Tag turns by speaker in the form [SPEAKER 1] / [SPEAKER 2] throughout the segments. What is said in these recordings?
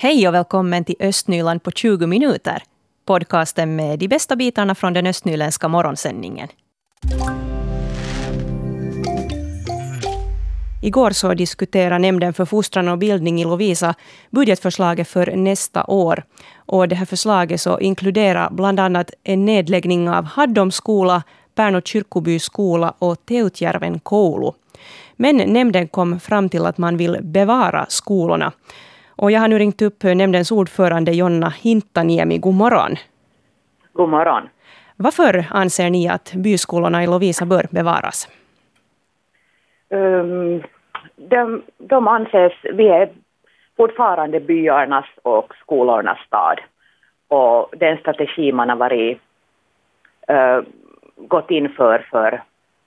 [SPEAKER 1] Hej och välkommen till Östnyland på 20 minuter. Podcasten med de bästa bitarna från den östnyländska morgonsändningen. Igår så diskuterade Nämnden för fostran och bildning i Lovisa budgetförslaget för nästa år. Och det här förslaget så inkluderar bland annat en nedläggning av Haddoms skola, Pärnu kyrkoby skola och Teutjärven koulu. Men nämnden kom fram till att man vill bevara skolorna. Och jag har nu ringt upp nämndens ordförande Jonna Hintaniemi. God morgon.
[SPEAKER 2] God morgon.
[SPEAKER 1] Varför anser ni att byskolorna i Lovisa bör bevaras?
[SPEAKER 2] Um, de, de anses, vi är fortfarande byarnas och skolornas stad. Och den strategi man har varit, uh, gått in för för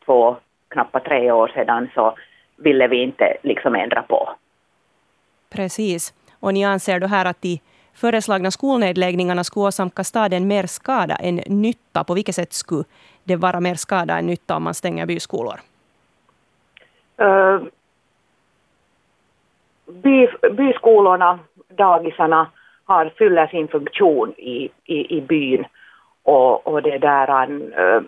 [SPEAKER 2] två, knappt tre år sedan så ville vi inte liksom ändra på.
[SPEAKER 1] Precis. Och ni anser då här att de föreslagna skolnedläggningarna skulle åsamka staden mer skada än nytta. På vilket sätt skulle det vara mer skada än nytta om man stänger byskolor? Uh,
[SPEAKER 2] by, byskolorna, dagisarna, har fyller sin funktion i, i, i byn. Och, och det där, uh,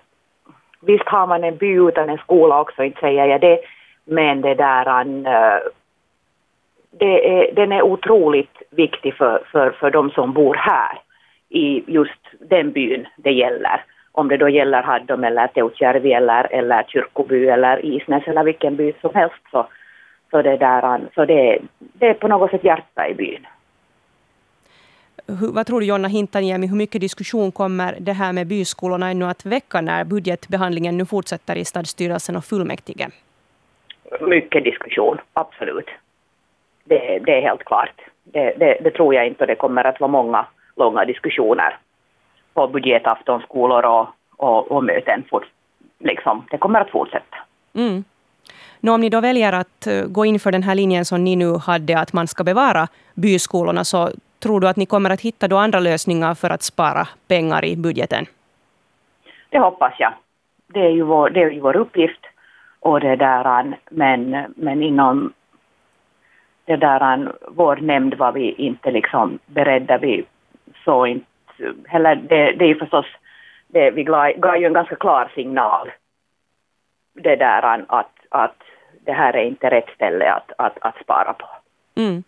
[SPEAKER 2] visst har man en by utan en skola också, inte säger jag det, men det där, uh, är, den är otroligt viktig för, för, för de som bor här i just den byn det gäller. Om det då gäller Haddom eller Teutjärvi eller, eller Kyrkoby eller Isnäs eller vilken by som helst så, så, det, där, så det, det är på något sätt hjärta i byn.
[SPEAKER 1] Hur, vad tror du Jonna Hintaniemi, hur mycket diskussion kommer det här med byskolorna ännu att väcka när budgetbehandlingen nu fortsätter i stadsstyrelsen och fullmäktige?
[SPEAKER 2] Mycket diskussion, absolut det, det är helt klart. Det, det, det, tror jag inte och det kommer att vara många långa diskussioner på budgetaftonskolor och, och, och möten. For, liksom, det kommer att fortsätta.
[SPEAKER 1] Mm. Nå, om ni då väljer att eh, gå in för den här linjen som ni nu hade, att man ska bevara byskolorna, så tror du att ni kommer att hitta då andra lösningar för att spara pengar i budgeten?
[SPEAKER 2] Det hoppas jag. Det är ju vår, det är ju vår uppgift. Och det där, men, men inom det där, äh, vår nämnd var vi inte liksom beredda, vi såg inte heller, det, det är förstås, det, vi gav ju en ganska klar signal det där äh, att, att det här är inte rätt ställe att, att, att spara på.
[SPEAKER 1] Mm.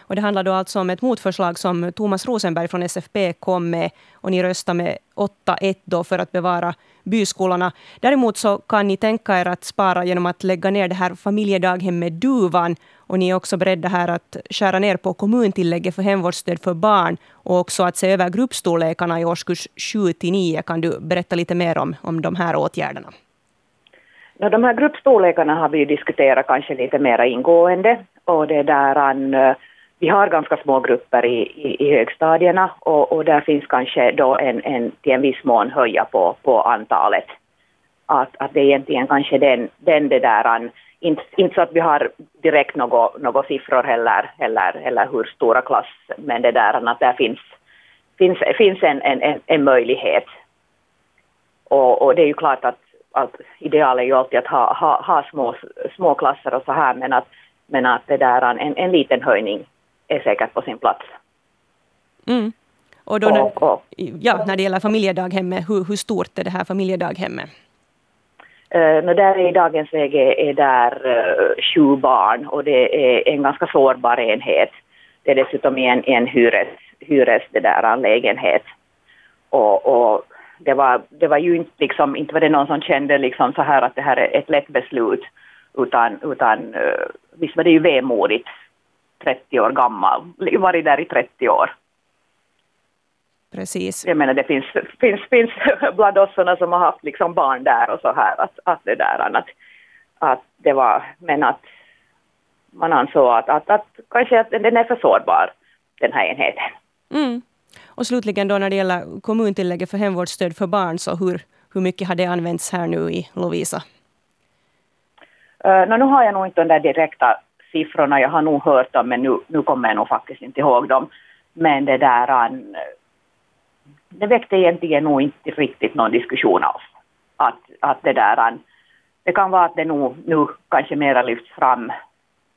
[SPEAKER 1] Och det handlar då alltså om ett motförslag som Thomas Rosenberg från SFP kom med och ni röstade med 8-1 då för att bevara byskolorna. Däremot så kan ni tänka er att spara genom att lägga ner det här familjedaghemmet Duvan och ni är också beredda här att skära ner på kommuntillägget för hemvårdsstöd för barn och också att se över gruppstorlekarna i årskurs 7 till 9. Kan du berätta lite mer om, om de här åtgärderna?
[SPEAKER 2] Ja, de här gruppstorlekarna har vi diskuterat kanske lite mer ingående och det där an, eh, vi har ganska små grupper i, i, i högstadierna och, och där finns kanske då en, en, till en viss mån höja på, på antalet. Att, att det är egentligen kanske den, den det där an, inte, inte så att vi har direkt några något siffror heller, heller, eller hur stora klass, men det där att där finns, finns, finns en, en, en möjlighet. Och, och det är ju klart att, att idealet är ju alltid att ha, ha, ha små, små klasser och så här, men att, men att det där, en, en liten höjning är säkert på sin plats.
[SPEAKER 1] Mm. Och då när, och, och, ja, när det gäller familjedaghemmet, hur, hur stort är det här familjedaghemmet?
[SPEAKER 2] Uh, där är I dagens läge är där uh, sju barn och det är en ganska sårbar enhet. Det är dessutom i en, en hyres, hyres det där lägenhet. Och, och det, var, det var ju inte, liksom, inte var det någon som kände liksom så här att det här är ett lätt beslut utan, utan uh, visst var det ju vemodigt 30 år gammal, varit där i 30 år.
[SPEAKER 1] Precis.
[SPEAKER 2] Jag menar det finns, finns, finns bland oss sådana som har haft liksom barn där och så här att, att det där att, att det var, men att man ansåg att, att, att kanske att den är för sårbar den här enheten.
[SPEAKER 1] Mm. Och slutligen då när det gäller kommuntillägget för hemvårdsstöd för barn så hur, hur mycket har det använts här nu i Lovisa?
[SPEAKER 2] Uh, no, nu har jag nog inte de där direkta siffrorna, jag har nog hört dem men nu, nu kommer jag nog faktiskt inte ihåg dem. Men det där äh, det väckte egentligen nog inte riktigt någon diskussion alls. Att, att det där, äh, det kan vara att det nog nu kanske mera lyfts fram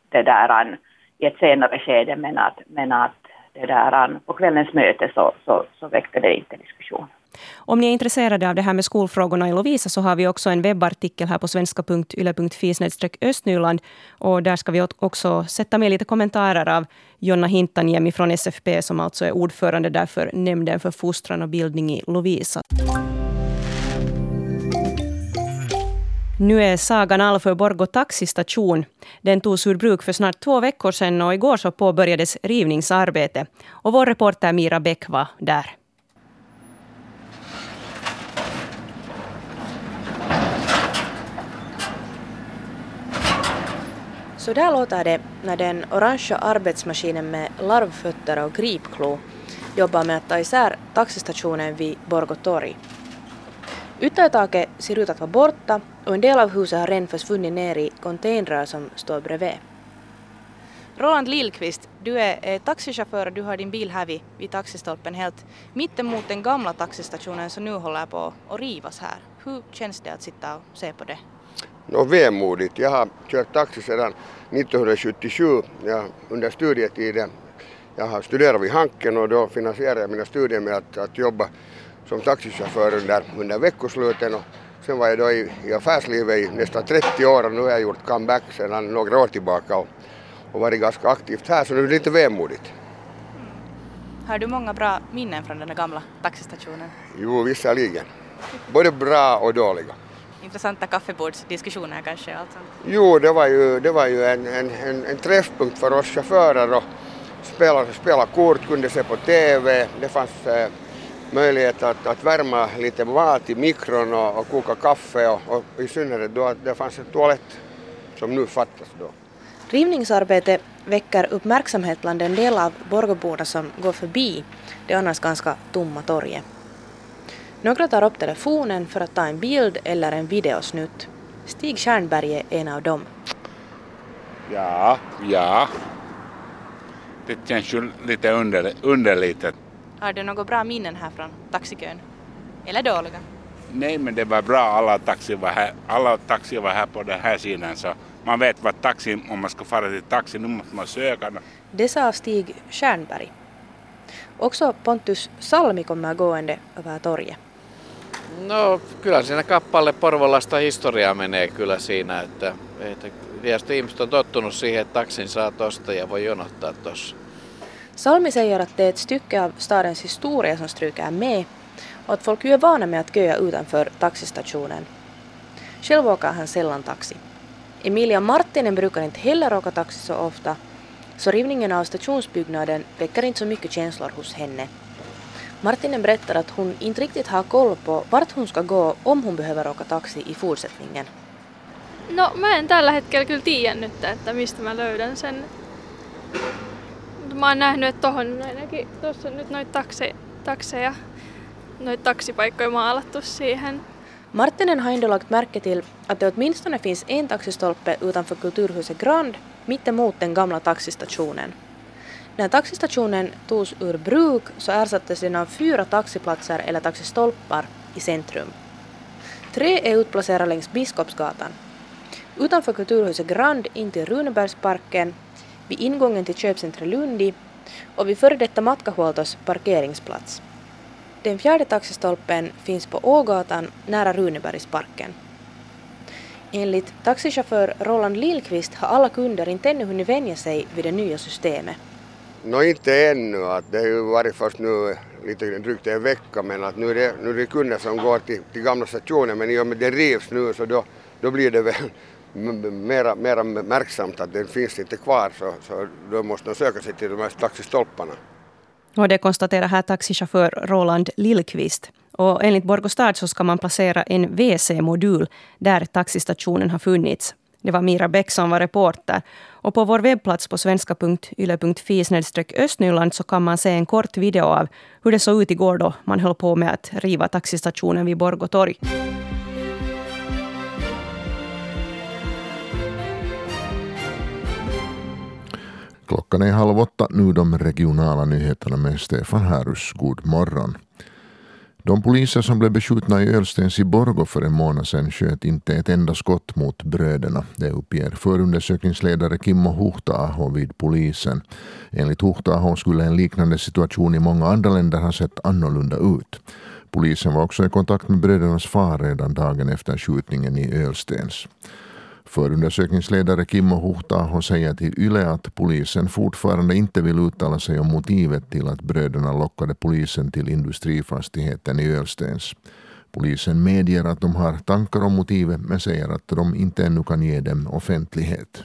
[SPEAKER 2] det där äh, i ett senare skede men att, men att det där, på kvällens möte så, så, så väckte det inte diskussion.
[SPEAKER 3] Om ni är intresserade av det här med skolfrågorna i Lovisa så har vi också en webbartikel här på svenska.yle.fi östnyland. Och där ska vi också sätta med lite kommentarer av Jonna Hintaniemi från SFP som alltså är ordförande där för Nämnden för fostran och bildning i Lovisa. Nu är sagan all för Borgå taxistation. Den togs ur bruk för snart två veckor sedan och igår så påbörjades rivningsarbete. Och vår reporter Mira Bäck var där. Så där låter det när den orangea arbetsmaskinen med larvfötter och gripklo jobbar med att ta isär taxistationen vid Borgå torg. Yttertaket ser ut att vara borta och en del av huset har redan försvunnit ner i containrar som står bredvid. Roland Lillqvist, du är eh, taxichaufför och du har din bil här vid, vid taxistolpen helt mittemot den gamla taxistationen som nu håller på att rivas här. Hur känns det att sitta och se på det?
[SPEAKER 4] No, vemodigt. Jag har kört taxi sedan 1977 ja, under studietiden. Jag har studerat vid Hanken och då finansierade jag mina studier med att, att jobba som taxichaufför under, under veckosluten. Och sen var jag då i, i affärslivet i nästan 30 år och nu har jag gjort comeback sedan några år tillbaka och, och varit ganska aktivt här så nu är det lite vemodigt.
[SPEAKER 3] Har du många bra minnen från den gamla taxistationen?
[SPEAKER 4] Jo, visserligen. Både bra och dåliga
[SPEAKER 3] intressanta kaffebordsdiskussioner kanske? Alltså.
[SPEAKER 4] Jo, det var ju, det var ju en, en, en, en träffpunkt för oss chaufförer och spela, spela kort, kunde se på TV, det fanns eh, möjlighet att, att värma lite mat i mikron och, och koka kaffe och, och i synnerhet då att det fanns en toalett som nu fattas då.
[SPEAKER 3] Rivningsarbete väcker uppmärksamhet bland en del av Borgåborna som går förbi det annars ganska tomma torget. Några tar upp telefonen för att ta en bild eller en videosnutt. Stig Stjernberg är en av dem.
[SPEAKER 5] Ja, ja. Det känns ju lite under, underligt.
[SPEAKER 3] Har du några bra minnen här från taxikön? Eller dåliga?
[SPEAKER 5] Nej, men det var bra. Alla taxi var här, alla taxi var här på den här sidan så man vet vad taxi, om man ska fara till taxi, nu måste man söka.
[SPEAKER 3] Det sa Stig Stjernberg. Också Pontus Salmi kommer gående över torget.
[SPEAKER 6] No kyllä siinä kappale Porvolasta historiaa menee kyllä siinä, että, että tietysti ihmiset on tottunut siihen, että taksin saa tosta ja voi jonottaa tossa.
[SPEAKER 3] Salmi säger att det är ett stycke av stadens historia som stryker med och att folk är vana med att köa utanför taxistationen. Själv åker han sällan taxi. Emilia Martinen brukar inte heller åka taxi så ofta så rivningen av stationsbyggnaden väcker inte så mycket känslor hos henne. Martinen berättar att hon inte riktigt har koll på vart hon ska gå om hon behöver åka taxi i fortsättningen.
[SPEAKER 7] No mä en tällä hetkellä kyllä tiedä nyt, että mistä mä löydän sen. Mä oon nähnyt, että tohon ainakin tuossa nyt noita taksi, takseja, noita taksipaikkoja maalattu siihen.
[SPEAKER 3] Martinen har ändå lagt märke till att det åtminstone finns en taxistolpe utanför Kulturhuset Grand mittemot den gamla taxistationen. När taxistationen togs ur bruk så ersattes den av fyra taxiplatser eller taxistolpar i centrum. Tre är utplacerade längs Biskopsgatan. Utanför Kulturhuset Grand intill Runebergsparken, vid ingången till köpcentret Lundi och vid före detta Matkahuoltos parkeringsplats. Den fjärde taxistolpen finns på Ågatan nära Runebergsparken. Enligt taxichaufför Roland Lillqvist har alla kunder inte ännu hunnit vänja sig vid det nya systemet.
[SPEAKER 4] No inte ännu, att det har ju varit först nu lite drygt en vecka men att nu är det, nu är det kunder som går till, till gamla stationen men i och med att det rivs nu så då, då blir det väl mera, mera märksamt att den finns inte kvar så, så då måste de söka sig till de här taxistolparna.
[SPEAKER 3] Och det konstaterar här taxichaufför Roland Lillqvist. Och enligt Borgostad så ska man placera en WC-modul där taxistationen har funnits. Det var Mira Bäck som var reporter. Och på vår webbplats på svenska.yle.fi östnyland så kan man se en kort video av hur det såg ut igår då man höll på med att riva taxistationen vid Borgå torg.
[SPEAKER 8] Klockan är halv åtta, nu de regionala nyheterna med Stefan Härus. God morgon. De poliser som blev beskjutna i Ölstens i Borgå för en månad sedan sköt inte ett enda skott mot bröderna. Det uppger förundersökningsledare Kimmo Huhtaaho vid polisen. Enligt Huhtaaho skulle en liknande situation i många andra länder ha sett annorlunda ut. Polisen var också i kontakt med brödernas far redan dagen efter skjutningen i Ölstens. Förundersökningsledare Kimmo Huhtaho säger till Yle att polisen fortfarande inte vill uttala sig om motivet till att bröderna lockade polisen till industrifastigheten i Ölstens. Polisen medger att de har tankar om motivet men säger att de inte ännu kan ge dem offentlighet.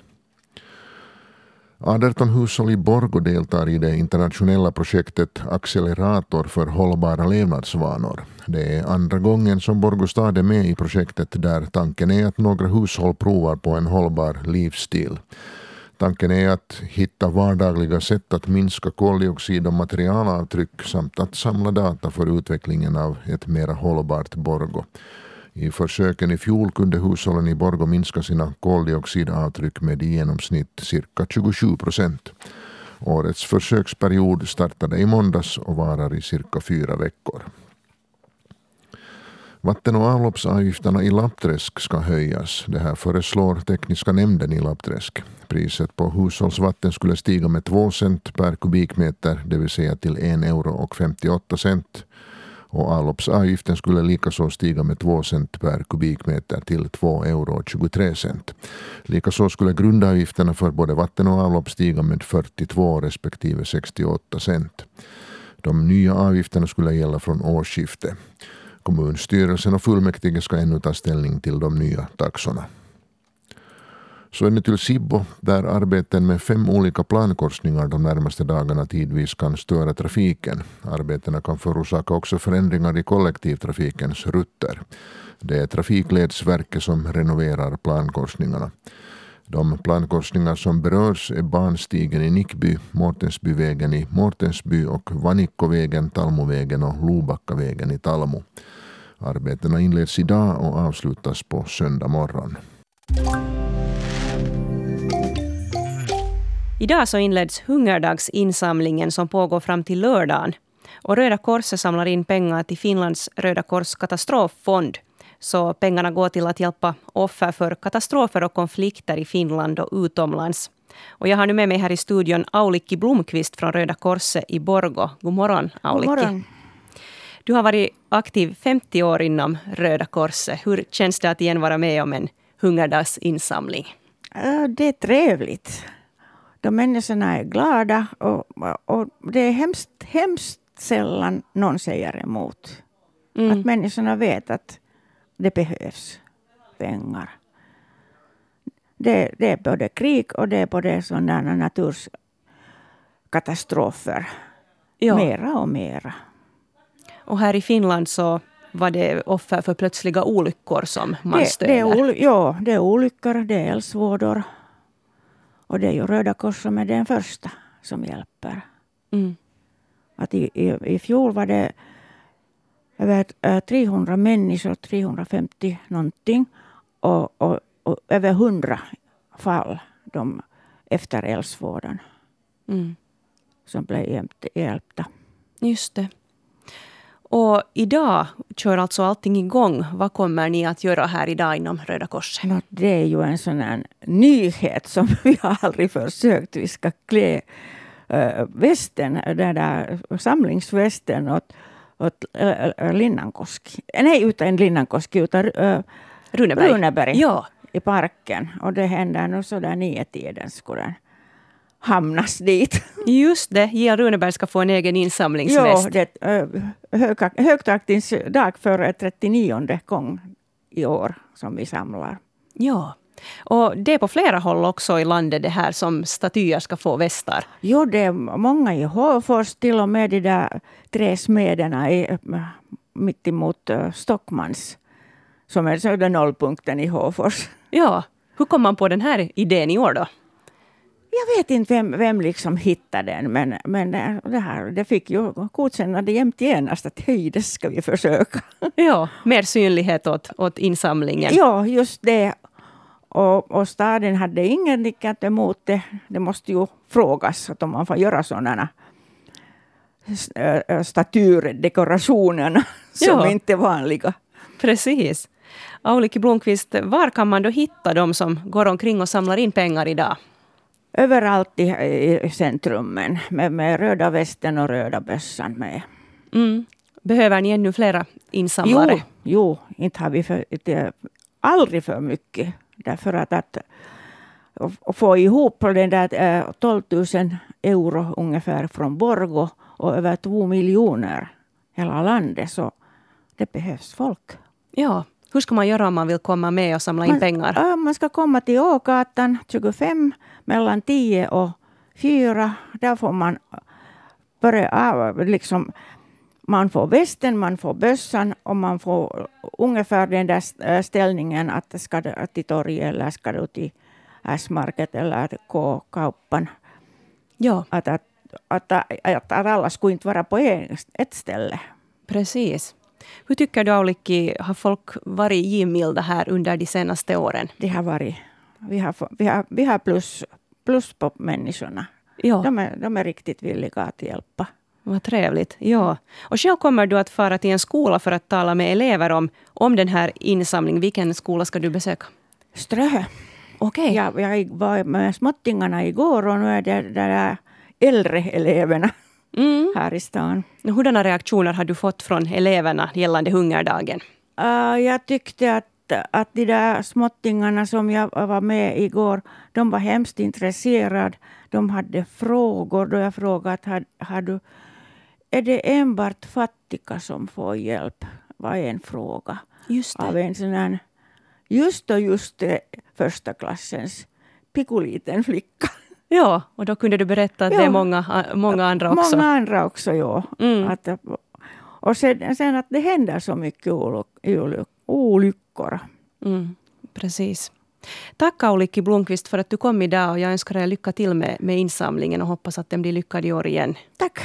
[SPEAKER 8] 18 hushåll i Borgo deltar i det internationella projektet Accelerator för hållbara levnadsvanor. Det är andra gången som Borgo stad är med i projektet där tanken är att några hushåll provar på en hållbar livsstil. Tanken är att hitta vardagliga sätt att minska koldioxid och materialavtryck samt att samla data för utvecklingen av ett mer hållbart Borgå. I försöken i fjol kunde hushållen i Borgå minska sina koldioxidavtryck med i genomsnitt cirka 27 procent. Årets försöksperiod startade i måndags och varar i cirka fyra veckor. Vatten och avloppsavgifterna i Lappträsk ska höjas. Det här föreslår tekniska nämnden i Lappträsk. Priset på hushållsvatten skulle stiga med 2 cent per kubikmeter, det vill säga till 1 euro och 58 cent och avloppsavgiften skulle likaså stiga med 2 cent per kubikmeter till 2 euro 23 cent. Likaså skulle grundavgifterna för både vatten och avlopp stiga med 42 respektive 68 cent. De nya avgifterna skulle gälla från årsskiftet. Kommunstyrelsen och fullmäktige ska ännu ta ställning till de nya taxorna. Så är det till Sibbo där arbeten med fem olika plankorsningar de närmaste dagarna tidvis kan störa trafiken. Arbetena kan förorsaka också förändringar i kollektivtrafikens rutter. Det är Trafikledsverket som renoverar plankorsningarna. De plankorsningar som berörs är Barnstigen i Nickby, Mårtensbyvägen i Mårtensby och Vanikkovägen, Talmovägen och Lobackavägen i Talmo. Arbetena inleds idag och avslutas på söndag morgon.
[SPEAKER 1] Idag så inleds hungerdagsinsamlingen som pågår fram till lördagen. Och Röda Korset samlar in pengar till Finlands Röda Kors katastroffond. Så pengarna går till att hjälpa offer för katastrofer och konflikter i Finland och utomlands. Och jag har nu med mig här i studion Aulikki Blomqvist från Röda Korset i Borgo. God morgon Aulikki. God morgon. Du har varit aktiv 50 år inom Röda Korset. Hur känns det att igen vara med om en hungerdagsinsamling?
[SPEAKER 9] Det är trevligt de människorna är glada och, och det är hemskt, hemskt sällan någon säger emot. Mm. Att människorna vet att det behövs pengar. Det, det är både krig och det är både sådana naturkatastrofer. Ja. Mera och mera.
[SPEAKER 1] Och här i Finland så var det offer för plötsliga olyckor som man det, stöder?
[SPEAKER 9] Det är, ja, det är olyckor, det är eldsvådor, och det är ju Röda Kors som är den första som hjälper. Mm. Att i, i, I fjol var det över 300 äh, människor, 350 någonting. Och, och, och över 100 fall de, efter eldsvådan. Mm. Som blev hjälpta.
[SPEAKER 1] Just det. Och idag kör alltså allting igång. Vad kommer ni att göra här idag inom Röda Korset?
[SPEAKER 9] No, det är ju en sån här nyhet som vi har aldrig försökt. Vi ska klä äh, västen, den där samlingsvästen åt, åt äh, Linnankoski. Nej, utan Linnankoski, utan äh,
[SPEAKER 1] Runeberg.
[SPEAKER 9] Runeberg
[SPEAKER 1] ja.
[SPEAKER 9] i parken. Och det händer nog sådär nio tiden skulle hamnas dit.
[SPEAKER 1] Just det, J.L. Runeberg ska få en egen insamlingsväst.
[SPEAKER 9] Ja, det äh, högtaktingsdag för 39 gång i år som vi samlar.
[SPEAKER 1] Ja. Och det är på flera håll också i landet det här som statyer ska få västar.
[SPEAKER 9] Jo, det är många i Hofors, till och med de där tre smederna i, mitt emot uh, Stockmans. Som är så nollpunkten i Hofors.
[SPEAKER 1] Ja, hur kom man på den här idén i år då?
[SPEAKER 9] Jag vet inte vem, vem liksom hittade den, men, men det, här, det fick ju godkännande jämt genast att hej, det ska vi försöka.
[SPEAKER 1] Ja, mer synlighet åt, åt insamlingen.
[SPEAKER 9] Ja, just det. Och, och staden hade ingenting emot det. Det måste ju frågas att om man får göra sådana statyrdekorationerna som ja. inte är vanliga.
[SPEAKER 1] Precis. Aulikki Blomqvist, var kan man då hitta de som går omkring och samlar in pengar idag?
[SPEAKER 9] Överallt i, i centrumen med, med röda västen och röda bössan med.
[SPEAKER 1] Mm. Behöver ni ännu flera insamlare?
[SPEAKER 9] Jo, jo inte har vi för, det, aldrig för mycket. Därför att, att och få ihop den där 12 000 euro ungefär från Borgo och över två miljoner hela landet. Så det behövs folk.
[SPEAKER 1] Ja, hur ska man göra om man vill komma med och samla in
[SPEAKER 9] man,
[SPEAKER 1] pengar?
[SPEAKER 9] Man ska komma till Ågatan 25 mellan 10 och 4. Där får man börja liksom man får västen, man får bössan och man får ungefär den där ställningen att ska du till torget eller ska du till S-market eller K-kaupan.
[SPEAKER 1] Ja.
[SPEAKER 9] Att, att, att, att alla skulle inte vara på ett ställe.
[SPEAKER 1] Precis. Hur tycker du Aulikki, har folk varit givmilda här under de senaste åren?
[SPEAKER 9] De har varit. Vi har, vi har, vi har plus, plus på människorna.
[SPEAKER 1] Ja.
[SPEAKER 9] De, är, de är riktigt villiga att hjälpa.
[SPEAKER 1] Vad trevligt. Ja. Och själv kommer du att fara till en skola för att tala med elever om, om den här insamlingen. Vilken skola ska du besöka?
[SPEAKER 9] Ströhö.
[SPEAKER 1] Okej. Okay.
[SPEAKER 9] Ja, jag var med småttingarna igår och nu är det de äldre eleverna mm. här i stan.
[SPEAKER 1] Hurdana reaktioner har du fått från eleverna gällande hungerdagen?
[SPEAKER 9] Uh, jag tyckte att, att de där småttingarna som jag var med igår, de var hemskt intresserade. De hade frågor då jag frågade har, har du, är det enbart fattiga som får hjälp? var en fråga.
[SPEAKER 1] Just det.
[SPEAKER 9] Av en sån här, just och just första klassens pikoliten flicka.
[SPEAKER 1] Ja, och då kunde du berätta att ja. det är många, många andra också.
[SPEAKER 9] Många andra också, ja. Mm. Att, och sen, sen, att det händer så mycket olyckor.
[SPEAKER 1] Mm, precis. Tack Aulikki Blomqvist för att du kom idag och jag önskar dig lycka till med, med insamlingen och hoppas att den blir lyckad i år igen.
[SPEAKER 9] Tack.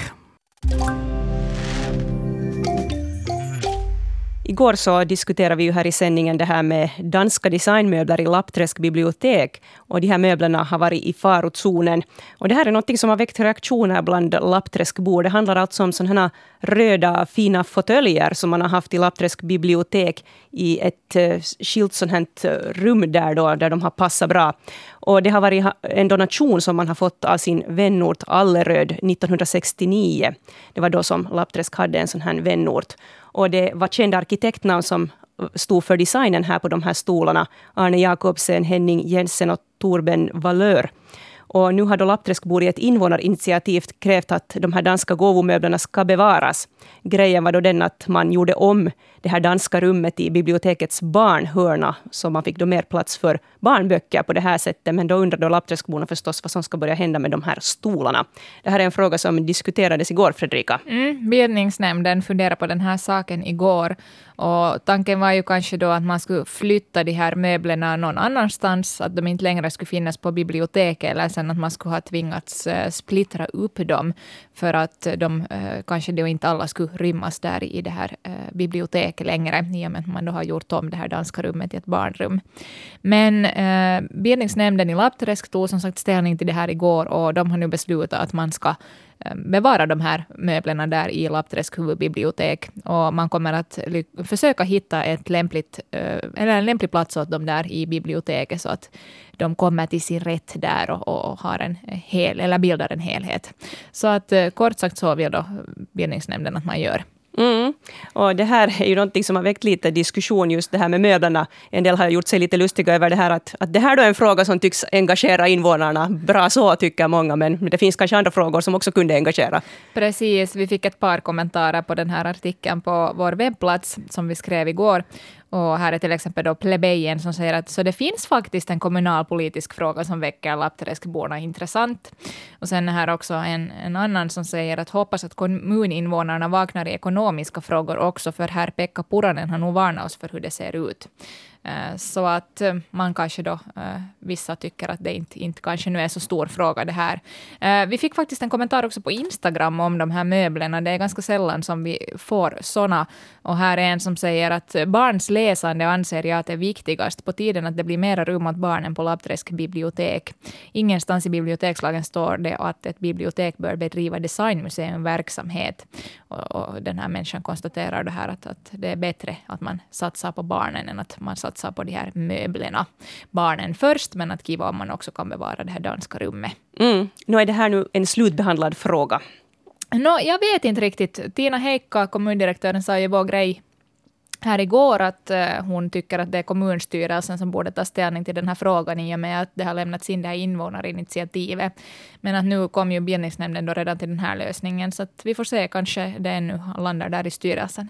[SPEAKER 1] Igår så diskuterade vi ju här i sändningen det här med danska designmöbler i Lappträsk bibliotek. Och de här möblerna har varit i farozonen. Och det här är något som har väckt reaktioner bland Lappträskbor. Det handlar alltså om sådana röda fina fåtöljer som man har haft i Lappträsk bibliotek i ett eh, skilt sånt här rum där, då, där de har passat bra. Och det har varit en donation som man har fått av sin vänort Alleröd 1969. Det var då som Lappträsk hade en sån här vänort. Och det var kända arkitektnamn som stod för designen här på de här stolarna. Arne Jakobsen, Henning Jensen och Torben Valör. Och nu har då Lappträskbor i ett invånarinitiativ krävt att de här danska gåvomöblerna ska bevaras. Grejen var då den att man gjorde om det här danska rummet i bibliotekets barnhörna, så man fick då mer plats för barnböcker på det här sättet. Men då undrar då Lappträskborna förstås vad som ska börja hända med de här stolarna. Det här är en fråga som diskuterades igår, Fredrika.
[SPEAKER 10] Mm, bildningsnämnden funderade på den här saken igår. Och tanken var ju kanske då att man skulle flytta de här möblerna någon annanstans, att de inte längre skulle finnas på biblioteket, eller sen att man skulle ha tvingats eh, splittra upp dem, för att de eh, kanske då inte alla skulle rymmas där i det här eh, biblioteket längre, i och med att man då har gjort om det här danska rummet till ett barnrum. Men eh, bildningsnämnden i Lappträsk tog som sagt ställning till det här igår, och de har nu beslutat att man ska Eh, bevara de här möblerna där i Lappträsk huvudbibliotek. Och man kommer att försöka hitta ett lämpligt, eh, eller en lämplig plats åt dem där i biblioteket så att de kommer till sin rätt där och, och har en hel, eller bildar en helhet. Så att eh, kort sagt så vill då bildningsnämnden att man gör.
[SPEAKER 1] Mm. Och det här är ju någonting som har väckt lite diskussion, just det här med möblerna. En del har gjort sig lite lustiga över det här, att, att det här då är en fråga som tycks engagera invånarna. Bra så, tycker många, men det finns kanske andra frågor som också kunde engagera.
[SPEAKER 10] Precis, vi fick ett par kommentarer på den här artikeln på vår webbplats, som vi skrev igår. Och här är till exempel då plebejen som säger att så det finns faktiskt en kommunalpolitisk fråga som väcker Lappträskborna intressant. Och sen är här också en, en annan som säger att hoppas att kommuninvånarna vaknar i ekonomiska frågor också, för herr Pekka Puranen har nog varnat oss för hur det ser ut. Eh, så att eh, man kanske då, eh, vissa tycker att det inte, inte kanske nu är så stor fråga det här. Vi fick faktiskt en kommentar också på Instagram om de här möblerna. Det är ganska sällan som vi får såna. Och här är en som säger att barns läsande anser jag att är viktigast. På tiden att det blir mera rum åt barnen på Lappträsk bibliotek. Ingenstans i bibliotekslagen står det att ett bibliotek bör bedriva designmuseumverksamhet. Och, och den här människan konstaterar det här att, att det är bättre att man satsar på barnen än att man satsar på de här möblerna. Barnen först, men att kiva om man också kan bevara det här danska rummet.
[SPEAKER 1] Mm. Nu är det här nu en slutbehandlad fråga.
[SPEAKER 10] No, jag vet inte riktigt. Tina Heikka, kommundirektören, sa ju vår grej här igår att uh, hon tycker att det är kommunstyrelsen som borde ta ställning till den här frågan i och med att det har lämnats in det här invånarinitiativet. Men att nu kom ju bildningsnämnden då redan till den här lösningen, så att vi får se, kanske det ännu landar där i styrelsen.